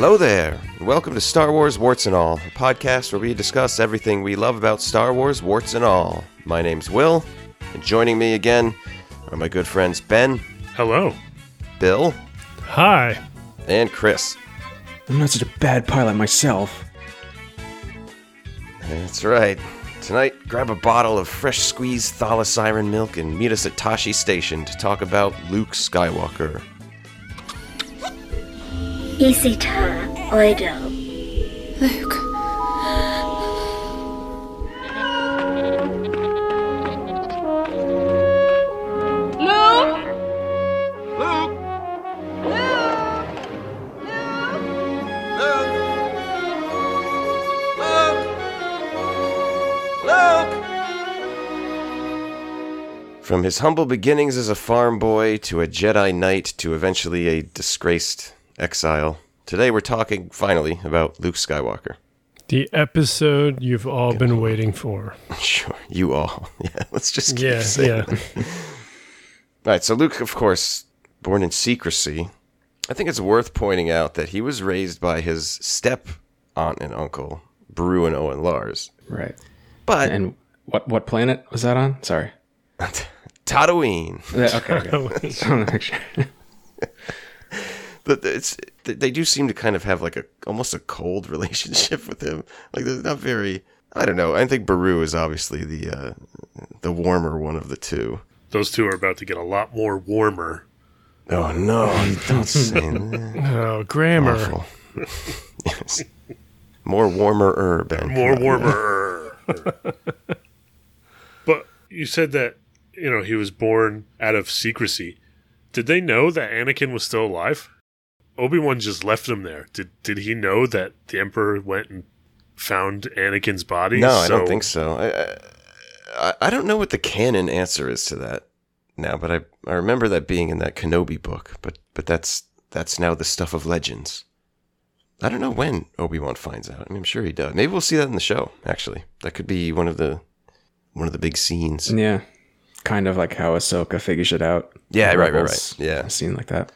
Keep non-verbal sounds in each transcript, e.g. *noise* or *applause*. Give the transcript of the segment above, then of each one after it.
Hello there, and welcome to Star Wars Warts and All, a podcast where we discuss everything we love about Star Wars Warts and All. My name's Will, and joining me again are my good friends Ben, Hello. Bill, Hi. and Chris. I'm not such a bad pilot myself. That's right. Tonight, grab a bottle of fresh squeezed thala-siren milk and meet us at Tosche Station to talk about Luke Skywalker. Isita Oido. Luke. From his humble beginnings as a farm boy to a Jedi Knight to eventually a disgraced exile, today we're talking finally about Luke Skywalker. The episode you've all been waiting for. *laughs* Sure, you all. *laughs* Yeah, let's just keep Yeah, saying yeah. All *laughs* right, so Luke, of course, born in secrecy. I think it's worth pointing out that he was raised by his step aunt and uncle, Beru and Owen Lars. Right. But And what what planet was that on? Sorry. Tatooine, Yeah, Okay. okay. It's they do seem to kind of have like a almost a cold *laughs* relationship with him. Like they're not very. I don't know. I think Beru is obviously the uh, the warmer one of the two. Those two are about to get a lot more warmer. Oh no! Don't say that. *laughs* Oh, grammar. Yes. More warmer herb. More warmer. *laughs* but you said that, you know, he was born out of secrecy. Did they know that Anakin was still alive? Obi-Wan just left him there. Did did he know that the Emperor went and found Anakin's body? No, I don't think so. I, I I don't know what the canon answer is to that now, but I I remember that being in that Kenobi book. But but that's that's now the stuff of legends. I don't know when Obi Wan finds out. I mean, I'm sure he does. Maybe we'll see that in the show. Actually, that could be one of the one of the big scenes. Yeah. Kind of like how Ahsoka figures it out. Yeah, right, right, right. Yeah. A scene like that.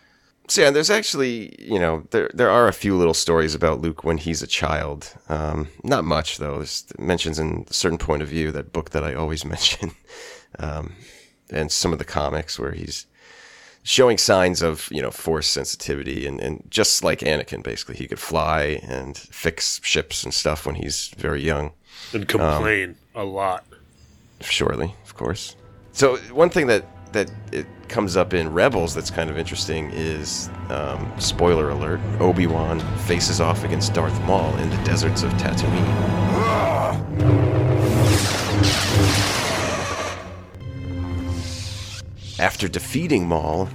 So yeah, there's actually, you know, there there are a few little stories about Luke when he's a child. Um, not much though. There's mentions in a certain point of view that book that I always *laughs* mention, um, and some of the comics where he's showing signs of you know force sensitivity and, and just like Anakin, basically, he could fly and fix ships and stuff when he's very young. And complain a lot. Surely, of course. So one thing that that it comes up in Rebels that's kind of interesting is um, spoiler alert: Obi Wan faces off against Darth Maul in the deserts of Tatooine. After defeating Maul,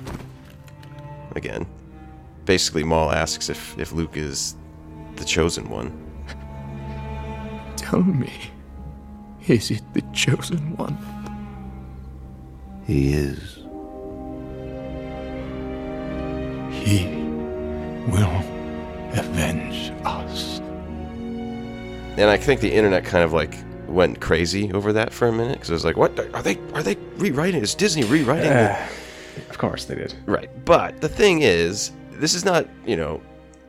again, basically Maul asks if if Luke is the chosen one. Tell me, is it the chosen one? He is. He will avenge us. And I think the internet kind of like went crazy over that for a minute because it was like, what are they? Are they rewriting? Is Disney rewriting? it? Uh, of course they did. Right. But the thing is, this is not you know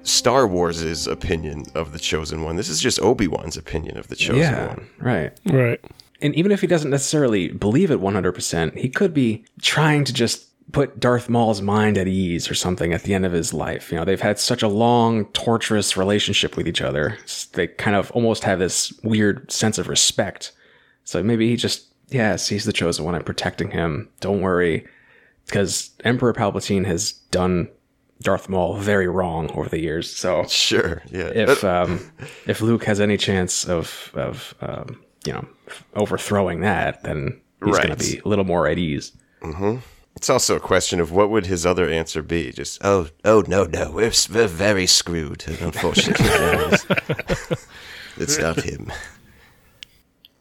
Star Wars' opinion of the chosen one. This is just Obi Wan's opinion of the chosen yeah. one. Right. Right. And even if he doesn't necessarily believe it 100%, he could be trying to just put Darth Maul's mind at ease or something at the end of his life. You know, they've had such a long, torturous relationship with each other. They kind of almost have this weird sense of respect. So maybe he just, yes, he's the chosen one. I'm protecting him. Don't worry. Because Emperor Palpatine has done Darth Maul very wrong over the years. So Sure. Yeah. if um, if Luke has any chance of of um, you know overthrowing that, then he's going to be a little more at ease. it's also a question of what would his other answer be? Just oh oh no no we're, we're very screwed. Unfortunately, *laughs* it's, it's not him.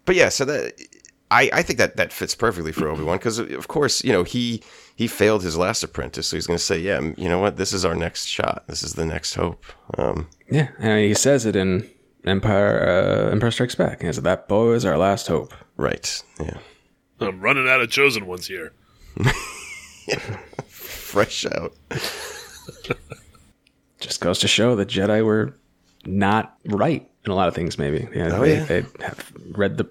But yeah, so that I, I think that that fits perfectly for Obi Wan because of course you know he he failed his last apprentice, so he's going to say, yeah, you know what, this is our next shot. This is the next hope. Um, Yeah, and he says it in Empire uh, Empire Strikes Back. He says that boy is our last hope. right. Yeah. I'm running out of chosen ones here. *laughs* Fresh out. *laughs* just goes to show that Jedi were not right in a lot of things. Maybe yeah, Oh, they, yeah. they have read the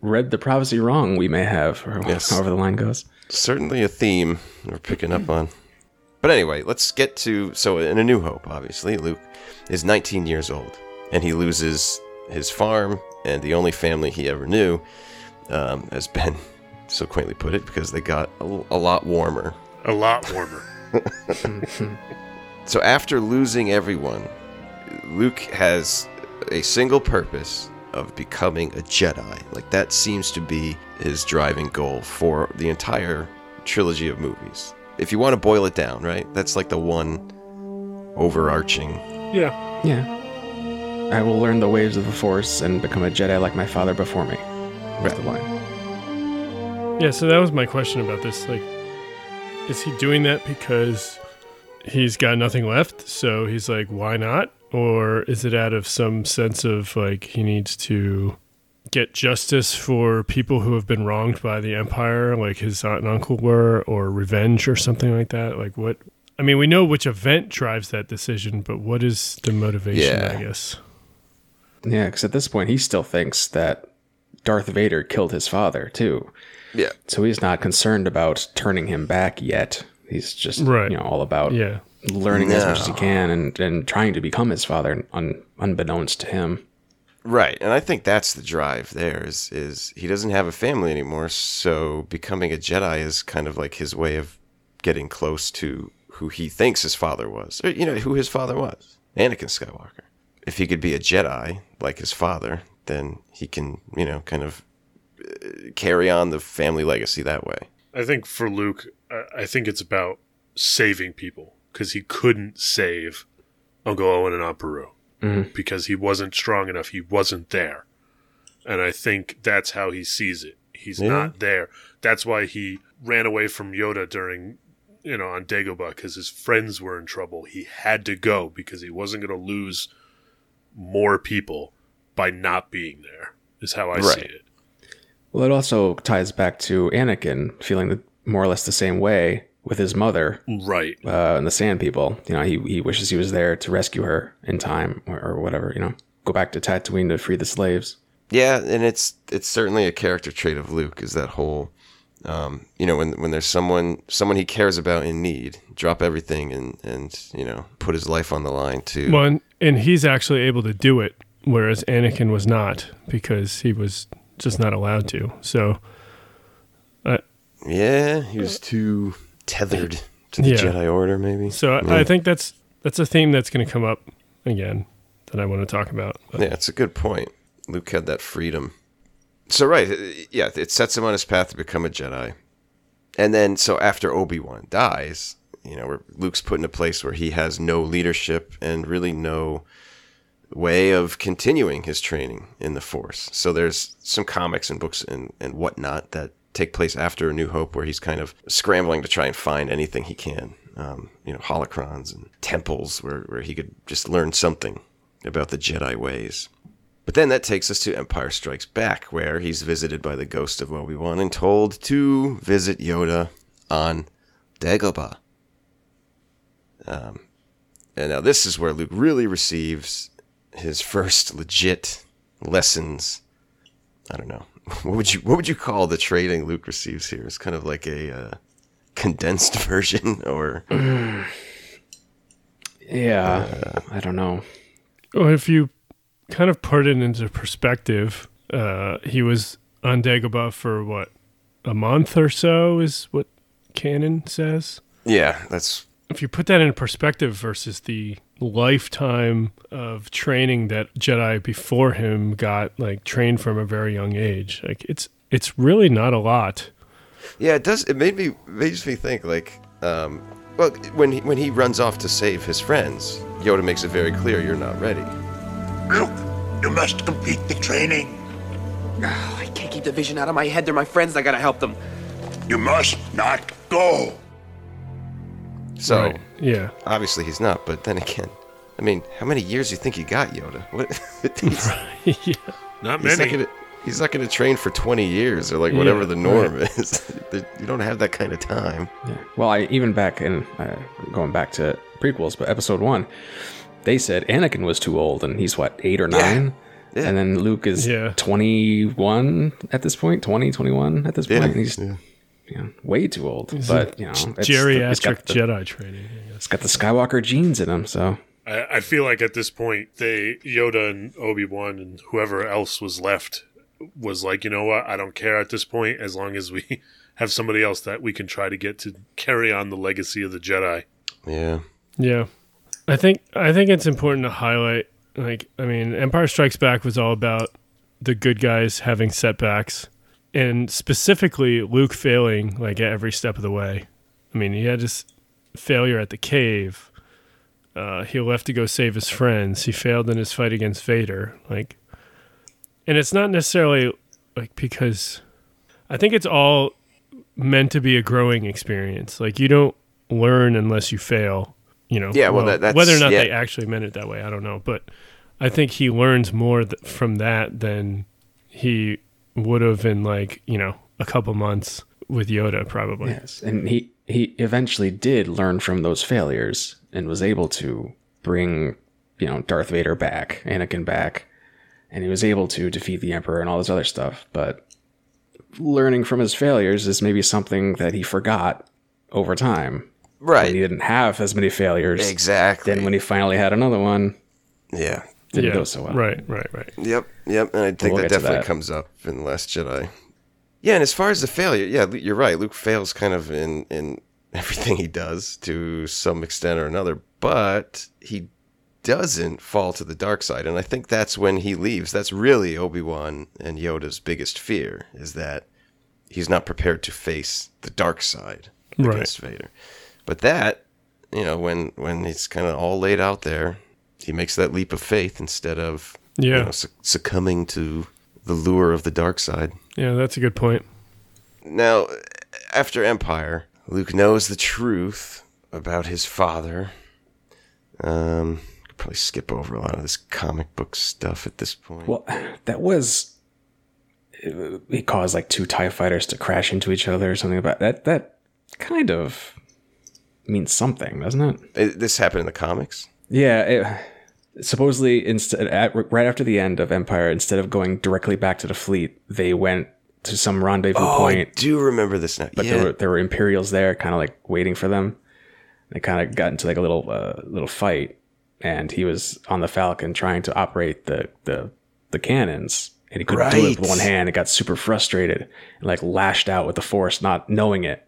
read the prophecy wrong. We may have, or *laughs* Yes. however the line goes. certainly a theme we're picking up on. But anyway, let's get to so in A New Hope, obviously, Luke is 19 years old and he loses his farm and the only family he ever knew, um, as Ben *laughs* so quaintly put it, because they got a lot warmer. A lot warmer. *laughs* So after losing everyone, Luke has a single purpose of becoming a Jedi. Like that seems to be his driving goal for the entire trilogy of movies. If you want to boil it down, right? That's like the one overarching. Yeah. Yeah. I will learn the ways of the Force and become a Jedi like my father before me. Was the line. Yeah, so that was my question about this. Like, is he doing that because he's got nothing left? So he's like, why not? Or is it out of some sense of like he needs to get justice for people who have been wronged by the Empire, like his aunt and uncle were, or revenge or something like that? Like, what? I mean, we know which event drives that decision, but what is the motivation, Yeah. I guess? Yeah, because at this point he still thinks that Darth Vader killed his father too. Yeah. So he's not concerned about turning him back yet. He's just Right. you know all about Yeah. learning as much as he can and, and trying to become his father un, unbeknownst to him. Right. And I think that's the drive there is is he doesn't have a family anymore, so becoming a Jedi is kind of like his way of getting close to who he thinks his father was. Or, you know, who his father was. Anakin Skywalker. If he could be a Jedi like his father, then he can, you know, kind of uh, carry on the family legacy that way. I think for Luke, I, I think it's about saving people because he couldn't save Uncle Owen and Aunt Beru because he wasn't strong enough. He wasn't there. And I think that's how he sees it. He's Yeah. not there. That's why he ran away from Yoda during, you know, on Dagobah because his friends were in trouble. He had to go because he wasn't going to lose more people by not being there, is how I see it. Well, it also ties back to Anakin feeling the, more or less the same way with his mother Right. uh, and the Sand People. You know, he, he wishes he was there to rescue her in time or, or whatever. You know, go back to Tatooine to free the slaves. Yeah, and it's it's certainly a character trait of Luke is that whole um, you know, when when there's someone someone he cares about in need, drop everything and and you know, put his life on the line to Well, and, and he's actually able to do it, whereas Anakin was not because he was just not allowed to. So, Yeah, he was too tethered to the Yeah. Jedi Order, maybe. so I, yeah. I think that's that's a theme that's going to come up again that I want to talk about. But- yeah, it's a good point. Luke had that freedom. So right, uh, yeah, it sets him on his path to become a Jedi, and then so after Obi Wan dies, you know, where Luke's put in a place where he has no leadership and really no way of continuing his training in the Force. So there's some comics and books and, and whatnot that take place after A New Hope, where he's kind of scrambling to try and find anything he can. Um, you know, holocrons and temples where, where he could just learn something about the Jedi ways. But then that takes us to Empire Strikes Back, where he's visited by the ghost of Obi Wan and told to visit Yoda on Dagobah. Um, and now this is where Luke really receives his first legit lessons. I don't know. *laughs* What would you What would you call the training Luke receives here? It's kind of like a uh, condensed *laughs* version, or *clears throat* Yeah, I don't know. Well, if you kind of put it into perspective, uh, he was on Dagobah for what a month or so is what canon says. yeah, that's If you put that in perspective versus the lifetime of training that Jedi before him got like trained from a very young age, like it's it's really not a lot. Yeah, it does. It made me makes me think like, um, well, when he, when he runs off to save his friends, Yoda makes it very clear you're not ready. Luke, you must complete the training. I can't keep the vision out of my head. They're my friends. I gotta help them. You must not go. So Right. Yeah. obviously he's not. But then again, I mean, how many years do you think you got, Yoda? What? *laughs* he's, *laughs* yeah. Not he's many. not gonna. He's not going to train for 20 years or like whatever the norm *laughs* is. you don't have that kind of time. Yeah. Well, I even back in uh, going back to prequels, but Episode One, they said Anakin was too old, and he's what eight or nine. Yeah. And then Luke is Yeah. 21 at this point, 20, 21 at this Yeah. point. He's Yeah. you know, way too old. But, you know, it's the- Geriatric he's the, Jedi training. I guess. It's got the Skywalker genes in him, so. I, I feel like at this point, they Yoda and Obi Wan and whoever else was left was like, you know what? I don't care at this point as long as we *laughs* have somebody else that we can try to get to carry on the legacy of the Jedi. Yeah. Yeah. I think I think it's important to highlight like I mean Empire Strikes Back was all about the good guys having setbacks and specifically Luke failing like at every step of the way. I mean, he had his failure at the cave. Uh, he left to go save his friends. He failed in his fight against Vader. Like and it's not necessarily like because I think it's all meant to be a growing experience. Like you don't learn unless you fail. You know, Yeah, well, that- that's- whether or not yeah. they actually meant it that way, I don't know. But I think he learns more th- from that than he would have in like you know a couple months with Yoda, probably. Yes, and he he eventually did learn from those failures and was able to bring you know Darth Vader back, Anakin back, and he was able to defeat the Emperor and all this other stuff. But learning from his failures is maybe something that he forgot over time. When he didn't have as many failures. Exactly. Then when he finally had another one, yeah. didn't Yeah, go so well. Right, right, right. Yep, yep. And I think We'll that definitely that. comes up in The Last Jedi. Yeah, and as far as the failure, yeah, you're right. Luke fails kind of in in *laughs* everything he does to some extent or another, but he doesn't fall to the dark side, and I think that's when he leaves. That's really Obi Wan and Yoda's biggest fear is that he's not prepared to face the dark side Right. against Vader. But that, you know, when when he's kind of all laid out there, he makes that leap of faith instead of you Yeah. know, suc- succumbing to the lure of the dark side. Yeah, that's a good point. Now, after Empire, Luke knows the truth about his father. Um, could probably skip over a lot of this comic book stuff at this point. Well, that was he caused like two Tie fighters to crash into each other or something about that. That kind of means something, doesn't it? It- this happened in the comics. Yeah. It, supposedly, instead at, right after the end of Empire, instead of going directly back to the fleet, they went to some rendezvous Oh, I point. do remember this now. But yeah, there were there were Imperials there, kind of like waiting for them. They kind of got into like a little uh, little fight, and he was on the Falcon trying to operate the the the cannons, and he couldn't do it with one hand. It got super frustrated and like lashed out with the Force, not knowing it,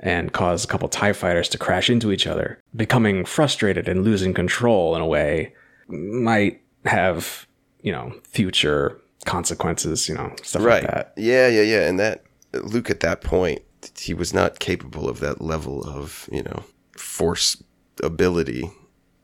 and cause a couple Tie fighters to crash into each other. Becoming frustrated and losing control in a way might have you know future consequences. You know stuff right. like that. Yeah, yeah, yeah. And that Luke at that point, he was not capable of that level of you know force ability.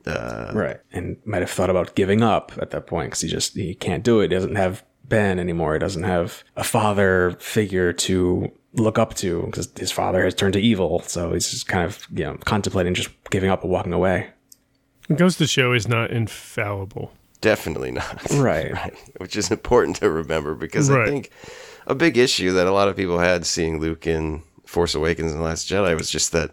Uh, right and might have thought about giving up at that point because he just he can't do it he doesn't have ben anymore he doesn't have a father figure to look up to because his father has turned to evil so he's just kind of you know contemplating just giving up and walking away It goes to show he's not infallible. Definitely not. Right. *laughs* right. Which is important to remember because I think a big issue that a lot of people had seeing Luke in Force Awakens and The Last Jedi was just that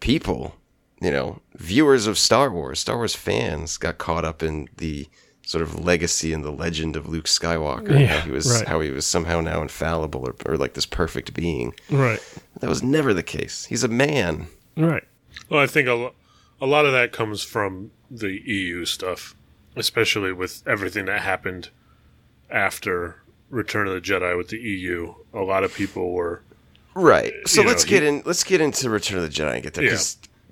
people, you know, viewers of Star Wars, Star Wars fans got caught up in the sort of legacy and the legend of Luke Skywalker. Yeah, how he was right. how he was somehow now infallible or, or like this perfect being. Right. That was never the case. He's a man. Right. Well, I think a, lo- a lot of that comes from the EU stuff, especially with everything that happened after Return of the Jedi with the EU. A lot of people were Right. So let's know, get he- in. Let's get into Return of the Jedi and get there. Yeah.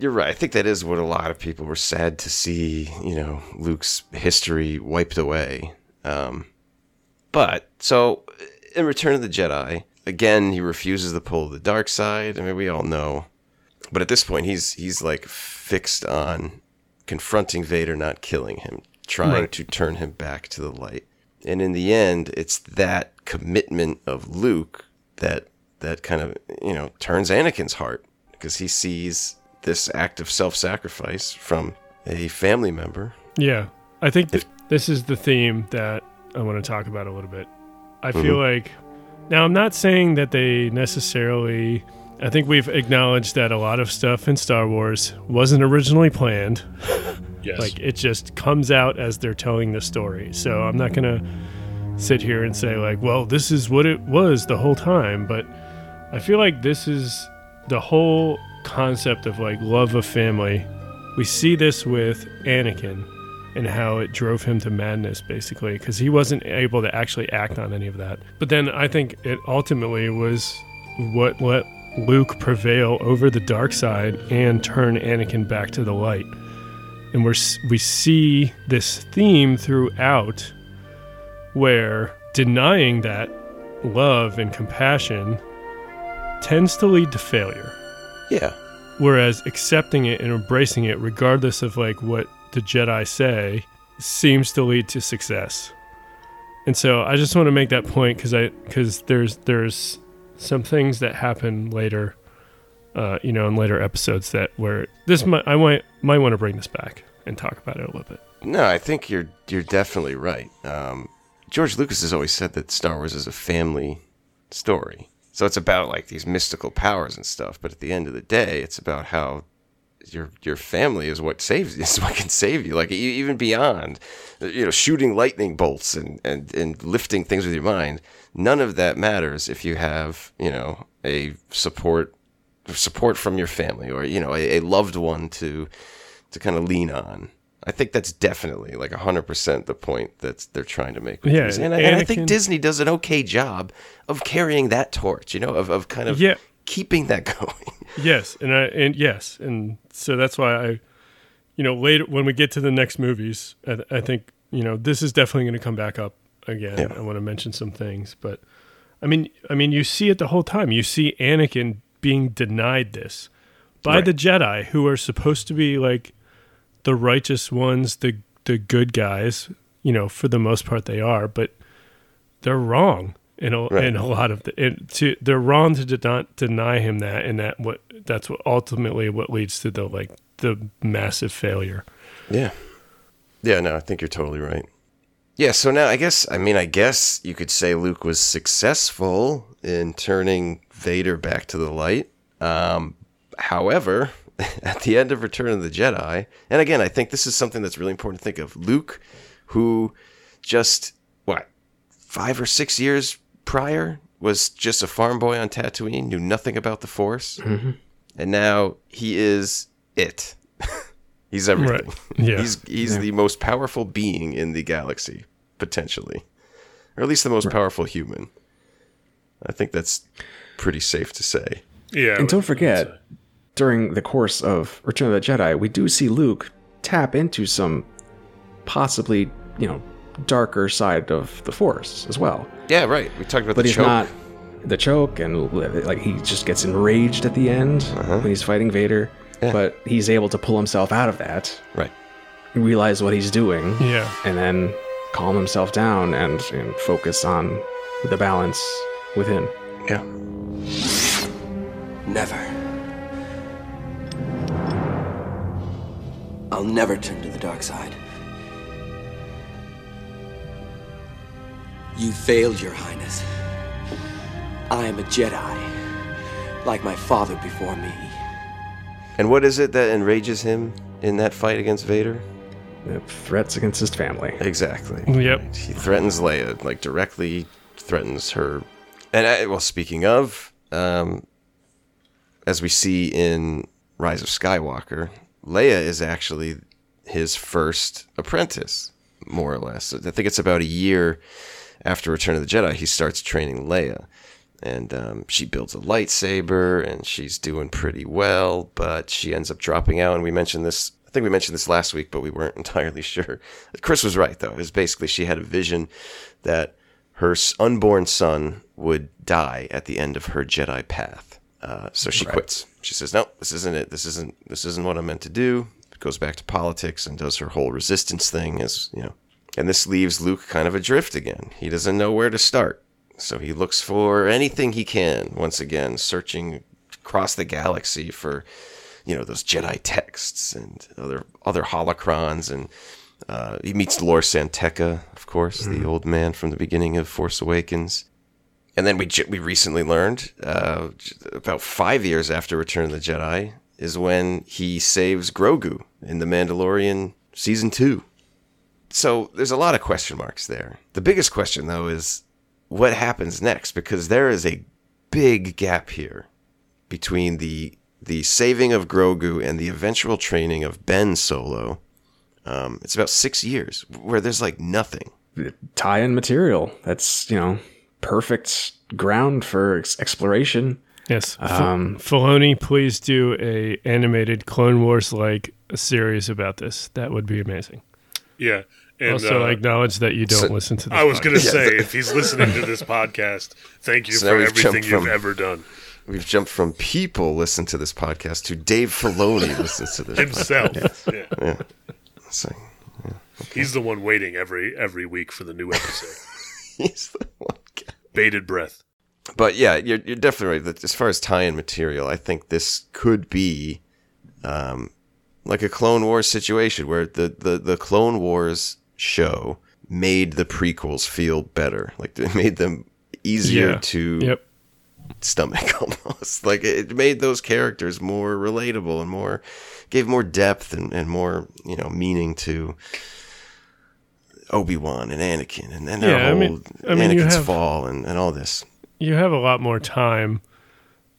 You're right. I think that is what a lot of people were sad to see. You know, Luke's history wiped away. Um, but so in Return of the Jedi, again, he refuses the pull of the dark side. I mean, we all know. But at this point, he's he's like fixed on confronting Vader, not killing him, trying Right. to turn him back to the light. And in the end, it's that commitment of Luke that that kind of you know turns Anakin's heart because he sees this act of self-sacrifice from a family member. Yeah. I think th- this is the theme that I want to talk about a little bit. I mm-hmm. feel like now I'm not saying that they necessarily I think we've acknowledged that a lot of stuff in Star Wars wasn't originally planned. *laughs* Yes. Like it just comes out as they're telling the story. So I'm not gonna sit here and say like, well, this is what it was the whole time. But I feel like this is the whole concept of like love of family. We see this with Anakin and how it drove him to madness basically because he wasn't able to actually act on any of that. But then I think it ultimately was what let Luke prevail over the dark side and turn Anakin back to the light and we're we see this theme throughout where denying that love and compassion tends to lead to failure Yeah. whereas accepting it and embracing it regardless of like what the jedi say seems to lead to success and so i just want to make that point because i because there's there's some things that happen later uh, you know in later episodes that where this might i might might want to bring this back and talk about it a little bit No, I think you're you're definitely right. Um, George Lucas has always said that Star Wars is a family story. So it's about like these mystical powers and stuff, but at the end of the day, it's about how your your family is what saves you, *laughs* is what can save you. Like even beyond, you know, shooting lightning bolts and and and lifting things with your mind. None of that matters if you have you know a support support from your family or you know a, a loved one to to kind of lean on. I think that's definitely like 100% the point that they're trying to make. with Yeah. And, I, and I think Disney does an okay job of carrying that torch, you know, of, of kind of Yeah. keeping that *laughs* going. Yes, and I and yes, and so that's why I, you know, later when we get to the next movies, I, I think you know this is definitely going to come back up again. Yeah. I want to mention some things, but I mean, I mean, you see it the whole time. You see Anakin being denied this by Right. the Jedi, who are supposed to be like the righteous ones, the the good guys. You know, for the most part, they are, but they're wrong in a, Right. in a lot of the to they're wrong to de- not deny him that and that what that's what ultimately what leads to the like the massive failure Yeah. Yeah, no, I think you're totally right. Yeah, so now I guess, I mean, I guess you could say Luke was successful in turning Vader back to the light. Um, however, *laughs* at the end of Return of the Jedi, and again, I think this is something that's really important to think of. Luke, who just, what, five or six years prior was just a farm boy on Tatooine, knew nothing about the Force, mm-hmm. and now he is it. *laughs* He's everything. Right. Yeah. He's he's the most powerful being in the galaxy, potentially. Or at least the most powerful human. I think that's pretty safe to say. Yeah. And don't forget, during the course of Return of the Jedi, we do see Luke tap into some possibly, you know, darker side of the Force as well. Yeah, right. We talked about But the he's choke. not the choke, and like he just gets enraged at the end when he's fighting Vader. Uh-huh. Yeah. But he's able to pull himself out of that, Right. realize what he's doing, yeah and then calm himself down and, and focus on the balance within. Yeah. Never. I'll never turn to the dark side. You failed, Your Highness. I am a Jedi, like my father before me. And what is it that enrages him in that fight against Vader? The threats against his family. Exactly. Yep. He threatens Leia, like directly threatens her. And I, well, speaking of, um, as we see in Rise of Skywalker, Leia is actually his first apprentice, more or less. I think it's about a year after Return of the Jedi, he starts training Leia. And um, she builds a lightsaber, and she's doing pretty well, but she ends up dropping out. And we mentioned this, I think we mentioned this last week, but we weren't *laughs* entirely sure. Chris was right, though. It was basically she had a vision that her unborn son would die at the end of her Jedi path. Uh, so she quits. She says, "No, this isn't it. This isn't. This isn't what I'm meant to do." Goes back to politics and does her whole resistance thing, as you know. And this leaves Luke kind of adrift again. He doesn't know where to start, so he looks for anything he can. Once again, searching across the galaxy for, you know, those Jedi texts and other other holocrons and uh, he meets Lor San Tekka, of course, the old man from the beginning of Force Awakens. And then we we recently learned uh, about five years after Return of the Jedi is when he saves Grogu in the Mandalorian season two. So there's a lot of question marks there. The biggest question though is what happens next because there is a big gap here between the the saving of Grogu and the eventual training of Ben Solo. Um, it's about six years where there's like nothing. Tie-in material. That's you know perfect ground for ex- exploration. Yes. Um, Filoni, please do a animated Clone Wars like series about this. That would be amazing. Yeah. And also, uh, I acknowledge that you don't so- listen to this. I was going to say, if he's listening to this podcast, thank you So for we've everything jumped you've from- ever done. We've jumped from people listen to this podcast to Dave Filoni *laughs* listens to this. Himself. Yeah. Yeah. It's like, He's the one waiting every every week for the new episode. *laughs* he's the one guy. Bated breath. But yeah, you're, you're definitely right. As far as tie-in material, I think this could be um, like a Clone Wars situation where the, the, the Clone Wars show made the prequels feel better. Like it made them easier Yeah. to Yep. stomach *laughs* almost. Like it made those characters more relatable and more gave more depth and, and more, you know, meaning to Obi Wan and Anakin and, and their Yeah, I whole mean- I mean, Anakin's have- fall and, and all this. You have a lot more time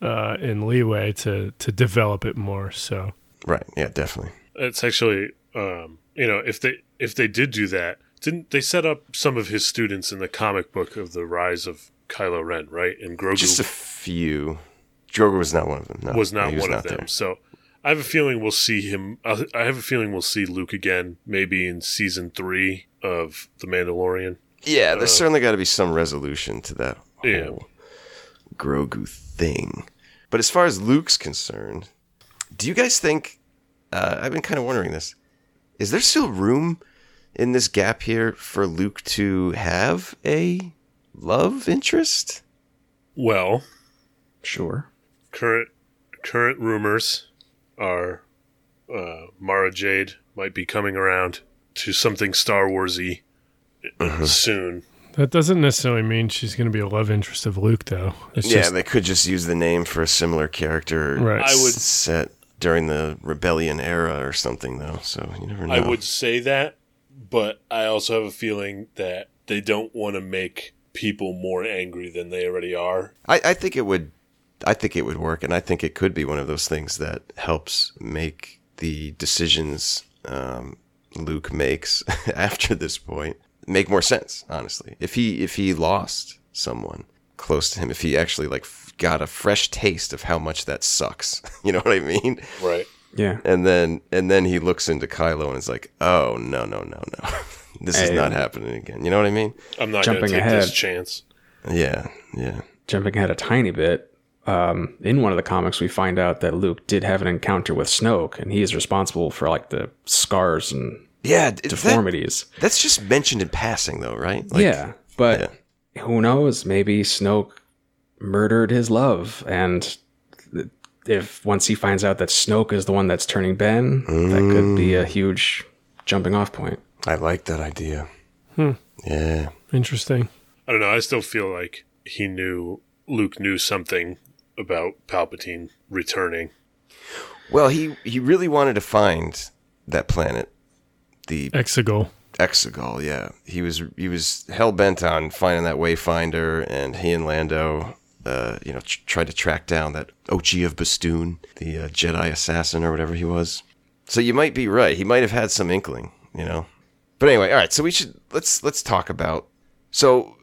uh, and leeway to to develop it more. So Right. Yeah, definitely. It's actually, um, you know, if they if they did do that, didn't they set up some of his students in the comic book of the rise of Kylo Ren, right? And Grogu Just a few. Grogu was not one of them. No, was not he one of them. there. So I have a feeling we'll see him. I I have a feeling we'll see Luke again, maybe in season three of The Mandalorian. Yeah, there's certainly got to be some resolution to that whole Yeah. Grogu thing. But as far as Luke's concerned, do you guys think? Uh, I've been kind of wondering this. Is there still room in this gap here for Luke to have a love interest? Well, Sure. current current rumors are uh, Mara Jade might be coming around to something Star Warsy Mm-hmm. soon. that doesn't necessarily mean she's going to be a love interest of Luke, though. It's yeah, just they could just use the name for a similar character. Right. I would- set during the rebellion era or something, though. So you never know. I would say that, but I also have a feeling that they don't want to make people more angry than they already are. I, I think it would I think it would work and I think it could be one of those things that helps make the decisions um, Luke makes *laughs* after this point make more sense, honestly. If he if he lost someone close to him, if he actually like f- got a fresh taste of how much that sucks. *laughs* you know what I mean? Right. Yeah. And then and then he looks into Kylo and is like, "Oh, no, no, no, no. *laughs* this is not happening again." You know what I mean? I'm not Jumping take ahead. this chance. Yeah. Yeah. Jumping ahead a tiny bit, um, in one of the comics, we find out that Luke did have an encounter with Snoke, and he is responsible for like the scars and Yeah, it- that- deformities. That's just mentioned in passing, though, right? Like, yeah, but who knows? Maybe Snoke murdered his love, and if once he finds out that Snoke is the one that's turning Ben, that could be a huge jumping off point. I like that idea. Hmm. Yeah. interesting. I don't know. I still feel like he knew Luke knew something about Palpatine returning. Well, he he really wanted to find that planet, the Exegol. Exegol. Yeah, he was he was hell bent on finding that Wayfinder, and he and Lando, uh, you know, tr- tried to track down that Ochi of Bestoon, the uh, Jedi assassin or whatever he was. So you might be right. He might have had some inkling, you know. But anyway, all right. So we should let's let's talk about. So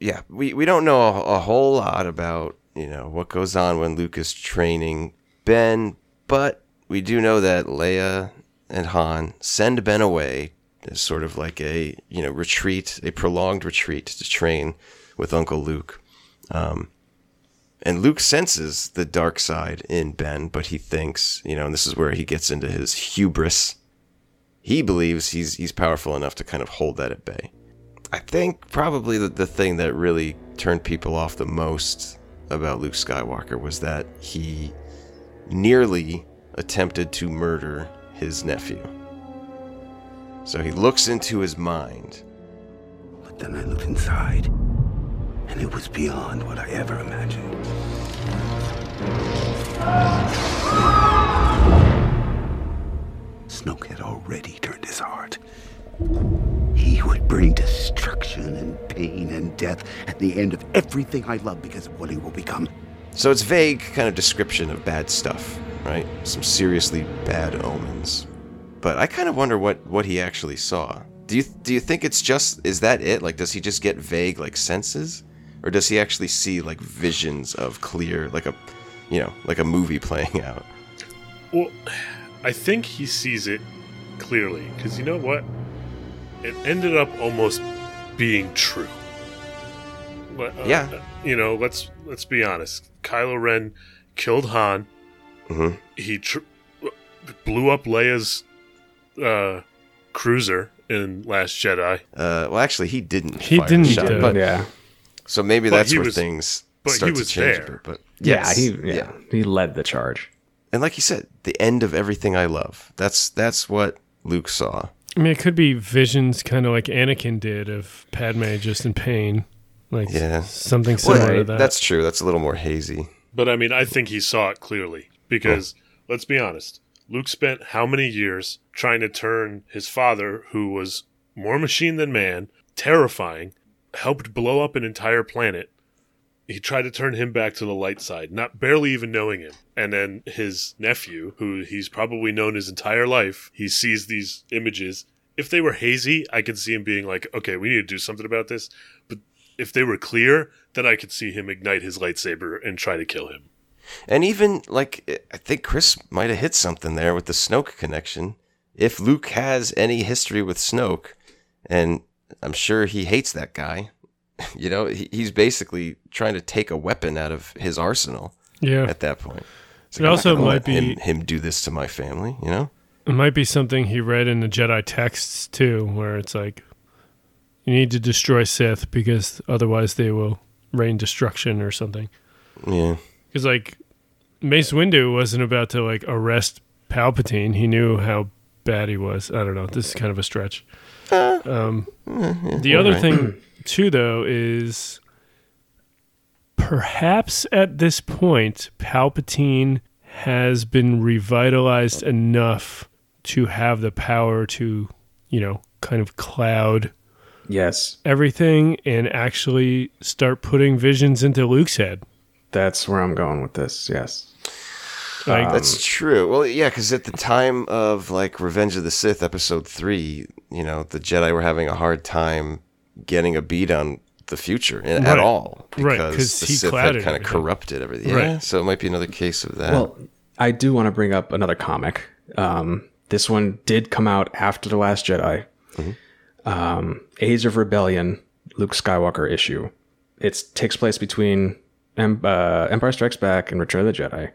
yeah, we we don't know a, a whole lot about you know what goes on when Luke is training Ben, but we do know that Leia and Han send Ben away as sort of like a you know retreat, a prolonged retreat to train with Uncle Luke. Um, and Luke senses the dark side in Ben, but he thinks, you know, and this is where he gets into his hubris. He believes he's he's powerful enough to kind of hold that at bay. I think probably the, the thing that really turned people off the most about Luke Skywalker was that he nearly attempted to murder his nephew. So he looks into his mind. But then I looked inside, and it was beyond what I ever imagined. Snoke had already turned his heart. He would bring destruction and pain and death at the end of everything I love because of what he will become. So it's vague kind of description of bad stuff, right? Some seriously bad omens. But I kind of wonder what what he actually saw. Do you do you think it's just is that it? Like does he just get vague like senses or does he actually see like visions of clear like a you know, like a movie *laughs* playing out? Well, I think he sees it clearly because you know what? It ended up almost being true. Uh, Yeah. You know, let's let's be honest. Kylo Ren killed Han. Mhm. He tr- blew up Leia's uh, cruiser in Last Jedi. Uh, well, actually, he didn't. He fire didn't, shot, uh, but yeah. so maybe But that's where was- things but he start was to change. there. bit, But Yeah, yes, he yeah, he led the charge. and like you said, the end of everything I love. That's that's what Luke saw. I mean, it could be visions, kind of like Anakin did of Padme just in pain, like Yeah. something similar Well, to that. That's true. That's a little more hazy. But I mean, I think he saw it clearly because let's be honest. Luke spent how many years trying to turn his father, who was more machine than man, terrifying, helped blow up an entire planet. He tried to turn him back to the light side, not barely even knowing him. And then his nephew, who he's probably known his entire life, he sees these images. If they were hazy, I could see him being like, okay, we need to do something about this. But if they were clear, then I could see him ignite his lightsaber and try to kill him. And even like I think Chris might have hit something there with the Snoke connection. If Luke has any history with Snoke, and I'm sure he hates that guy, *laughs* you know, he's basically trying to take a weapon out of his arsenal yeah, at that point. It's It also might be- him, him do this to my family, you know. it might be something he read in the Jedi texts too, where it's like you need to destroy Sith because otherwise they will rain destruction or something. Yeah, Because like Mace Windu wasn't about to like arrest Palpatine. He knew how bad he was. I don't know. This is kind of a stretch. Um, the other thing too, though, is perhaps at this point Palpatine has been revitalized enough to have the power to, you know, kind of cloud Yes, everything and actually start putting visions into Luke's head. that's where I'm going with this. Yes. Like, um, that's true. Well, yeah, because at the time of like Revenge of the Sith, Episode Three, you know, the Jedi were having a hard time getting a beat on the future in- at Right. all Right, because 'cause the he Sith had kind of corrupted everything. Right. Yeah, so it might be another case of that. Well, I do want to bring up another comic. Um, this one did come out after The Last Jedi. Um, Age of Rebellion, Luke Skywalker issue. It takes place between em- uh, Empire Strikes Back and Return of the Jedi.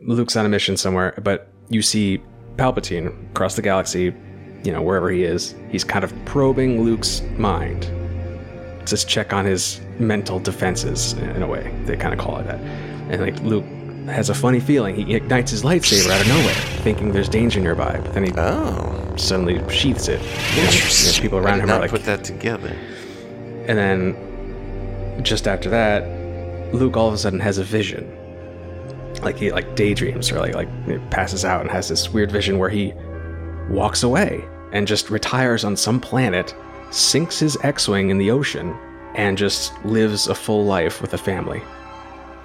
Luke's on a mission somewhere, but you see Palpatine across the galaxy, you know, wherever he is. He's kind of probing Luke's mind. Just check on his mental defenses in a way. They kind of call it that. And like Luke has a funny feeling. He ignites his lightsaber out of nowhere, thinking there's danger nearby. But then he oh, suddenly sheaths it. And, interesting. and people around him not are like, put that together. and then just after that, Luke all of a sudden has a vision. Like he like daydreams or like like passes out and has this weird vision where he walks away and just retires on some planet, sinks his X-wing in the ocean, and just lives a full life with a family.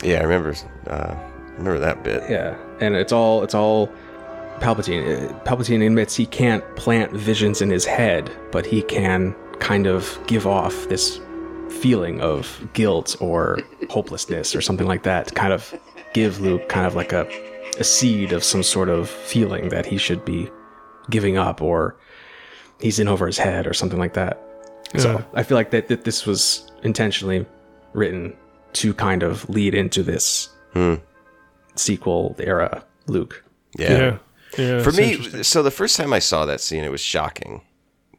Yeah, I remember. Uh, remember that bit. Yeah, and it's all it's all Palpatine. Uh, Palpatine admits he can't plant visions in his head, but he can kind of give off this feeling of guilt or hopelessness or something like that. To kind of give Luke kind of like a a seed of some sort of feeling that he should be giving up or he's in over his head or something like that. So I feel like that, that this was intentionally written to kind of lead into this Hmm. sequel era Luke. Yeah. yeah, yeah. For me, so the first time I saw that scene, it was shocking,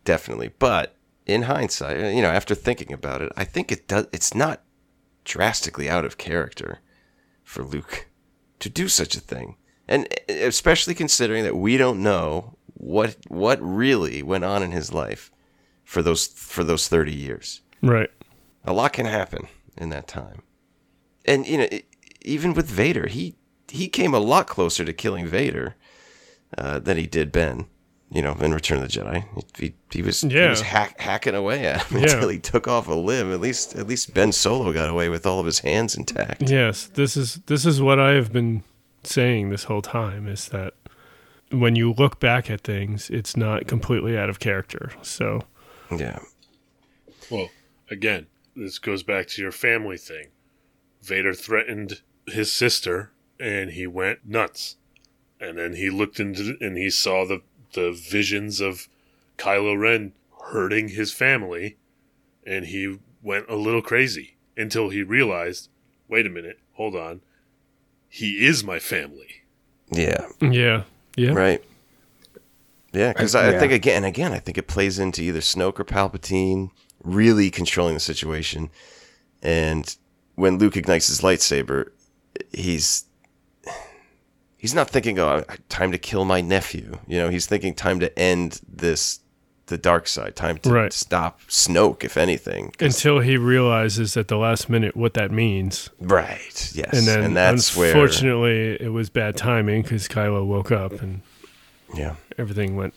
definitely. But in hindsight, you know, after thinking about it, I think it does. It's not drastically out of character for Luke to do such a thing, and especially considering that we don't know what what really went on in his life for those for those thirty years. right. A lot can happen in that time. And you know, even with Vader, he he came a lot closer to killing Vader uh, than he did Ben. You know, in Return of the Jedi, he, he was he was hack, hacking away at him *laughs* Yeah. until he took off a limb. At least at least Ben Solo got away with all of his hands intact. Yes, this is this is what I have been saying this whole time is that when you look back at things, it's not completely out of character. So Yeah, Well, again, this goes back to your family thing. Vader threatened his sister, and he went nuts. And then he looked into and he saw the the visions of Kylo Ren hurting his family, and he went a little crazy until he realized, wait a minute, hold on, he is my family. yeah, yeah, yeah, right. Yeah, because I- I, I think again, again, I think it plays into either Snoke or Palpatine really controlling the situation. And when Luke ignites his lightsaber, he's he's not thinking, "Oh, time to kill my nephew." You know, he's thinking, "Time to end this, the dark side. Time to Right. stop Snoke, if anything, Until he realizes at the last minute what that means, right. Yes. and then that's where. unfortunately it was bad timing because Kylo woke up and Yeah. everything went.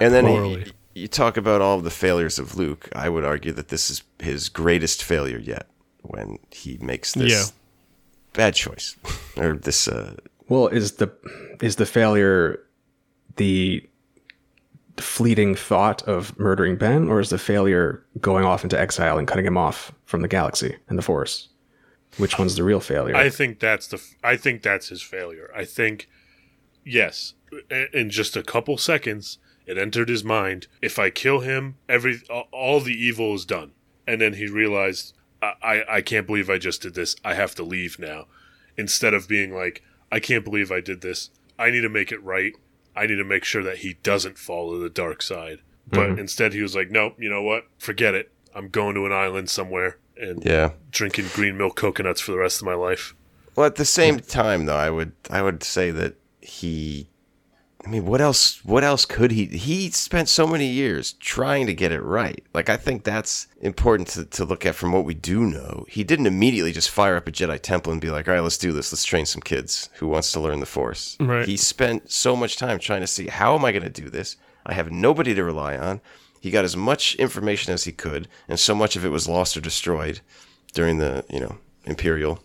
And then Morally. you, you talk about all the failures of Luke. I would argue that this is his greatest failure yet when he makes this Yeah. bad choice *laughs* or this. Uh, Well, is the is the failure the fleeting thought of murdering Ben, or is the failure going off into exile and cutting him off from the galaxy and the Force? Which one's the real failure? I think that's the. I think that's his failure. I think, yes, in just a couple seconds, it entered his mind. If I kill him, every all- the evil is done. And then he realized, I, I I can't believe I just did this. I have to leave now. Instead of being like, I can't believe I did this. I need to make it right. I need to make sure that he doesn't fall to the dark side. But mm-hmm. instead, he was like, nope. You know what? Forget it. I'm going to an island somewhere and yeah. drinking green milk coconuts for the rest of my life. Well, at the same time, though, I would I would say that he. I mean, what else? What else could he? He spent so many years trying to get it right. Like, I think that's important to, to look at from what we do know. He didn't immediately just fire up a Jedi temple and be like, "All right, let's do this. Let's train some kids who wants to learn the Force." Right. He spent so much time trying to see how am I going to do this. I have nobody to rely on. He got as much information as he could, and so much of it was lost or destroyed during the you know Imperial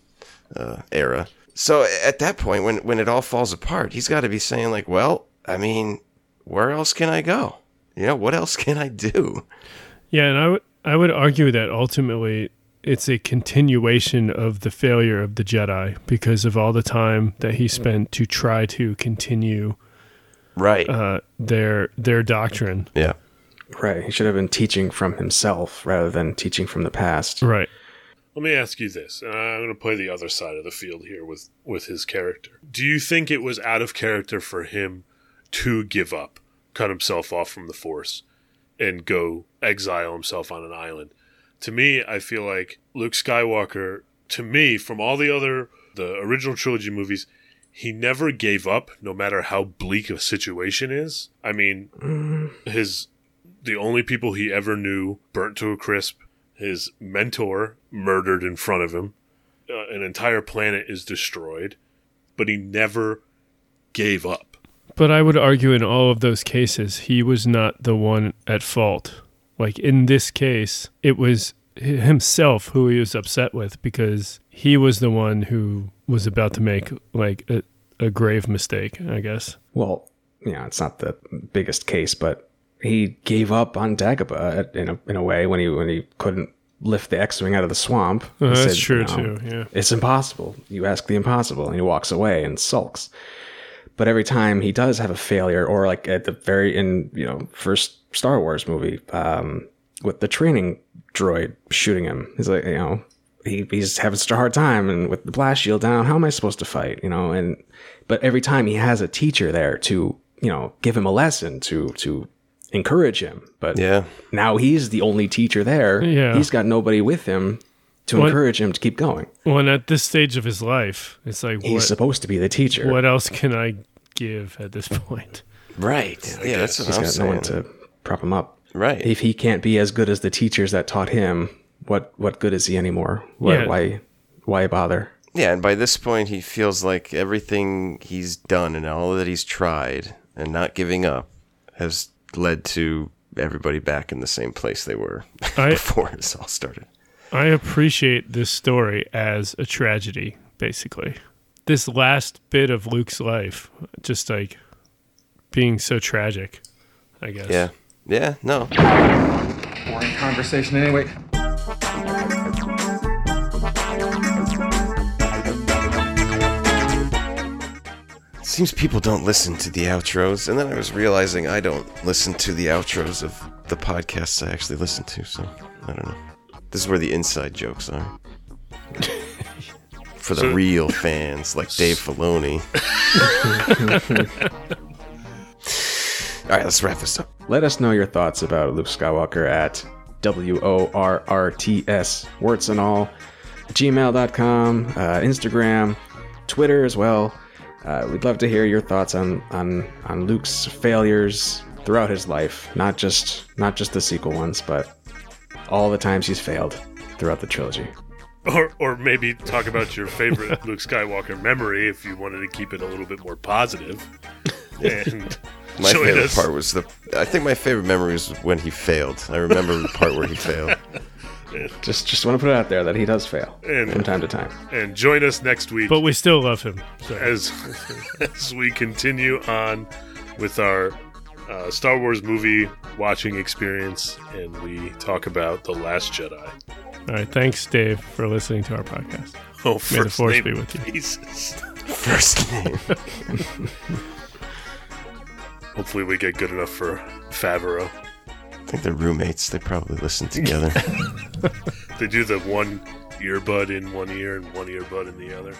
uh, era. So at that point, when when it all falls apart, he's got to be saying like, "Well, I mean, where else can I go? You know, what else can I do?" Yeah, and I would I would argue that ultimately it's a continuation of the failure of the Jedi because of all the time that he spent to try to continue Right. uh, their their doctrine. yeah. right. He should have been teaching from himself rather than teaching from the past. Right. Let me ask you this, I'm going to play the other side of the field here with with his character. Do you think it was out of character for him to give up, cut himself off from the Force, and go exile himself on an island? To me, I feel like Luke Skywalker. To me, from all the other the original trilogy movies, he never gave up, no matter how bleak a situation is. I mean, his the only people he ever knew burnt to a crisp. His mentor murdered in front of him. Uh, an entire planet is destroyed, but he never gave up. But I would argue in all of those cases, he was not the one at fault. Like in this case, it was himself who he was upset with because he was the one who was about to make like a, a grave mistake, I guess. Well, yeah, it's not the biggest case, but he gave up on Dagobah in a in a way when he when he couldn't lift the X-wing out of the swamp. Uh, that's said, true you know, too. Yeah. It's impossible. You ask the impossible, and he walks away and sulks. But every time he does have a failure, or like at the very in you know first Star Wars movie, um, with the training droid shooting him, he's like you know he, he's having such a hard time, and with the blast shield down, how am I supposed to fight? You know, and but every time he has a teacher there to you know give him a lesson to to encourage him, but Yeah. now he's the only teacher there. Yeah. he's got nobody with him to What- encourage him to keep going. Well, and at this stage of his life, it's like He's what, supposed to be the teacher. what else can I give at this point? Right. Yeah, that's what He's I'm got saying. no one to prop him up. Right. If he can't be as good as the teachers that taught him, what what good is he anymore? Why Yeah. why why bother? Yeah, and by this point, he feels like everything he's done and all that he's tried and not giving up has led to everybody back in the same place they were I- *laughs* before this all started. I appreciate this story as a tragedy, basically. This last bit of Luke's life, just like being so tragic, I guess. Yeah. Yeah, no. Boring conversation anyway. It seems people don't listen to the outros, and then I was realizing I don't listen to the outros of the podcasts I actually listen to, so I don't know. This is where the inside jokes are. *laughs* For the So- real fans like Dave *laughs* Filoni. All right, let's wrap this up. Let us know your thoughts about Luke Skywalker at W O R R T S, warts and all, gmail.com, uh, Instagram, Twitter as well. Uh, we'd love to hear your thoughts on, on, on Luke's failures throughout his life, not just not just the sequel ones, but all the times he's failed throughout the trilogy. Or, or maybe talk about your favorite *laughs* Luke Skywalker memory if you wanted to keep it a little bit more positive. *laughs* And My favorite us. part was the. I think my favorite memory was when he failed. I remember the part where he *laughs* failed. Just just want to put it out there that he does fail And- from time to time. And join us next week But we still love him. So. as as we continue on with our uh, Star Wars movie watching experience, and we talk about the Last Jedi. All right. Thanks, Dave, for listening to our podcast. Oh, May the first force name be with you. Jesus. *laughs* First name. *laughs* Hopefully, we get good enough for Favreau. I think they're roommates. They probably listen together. *laughs* They do the one earbud in one ear and one earbud in the other.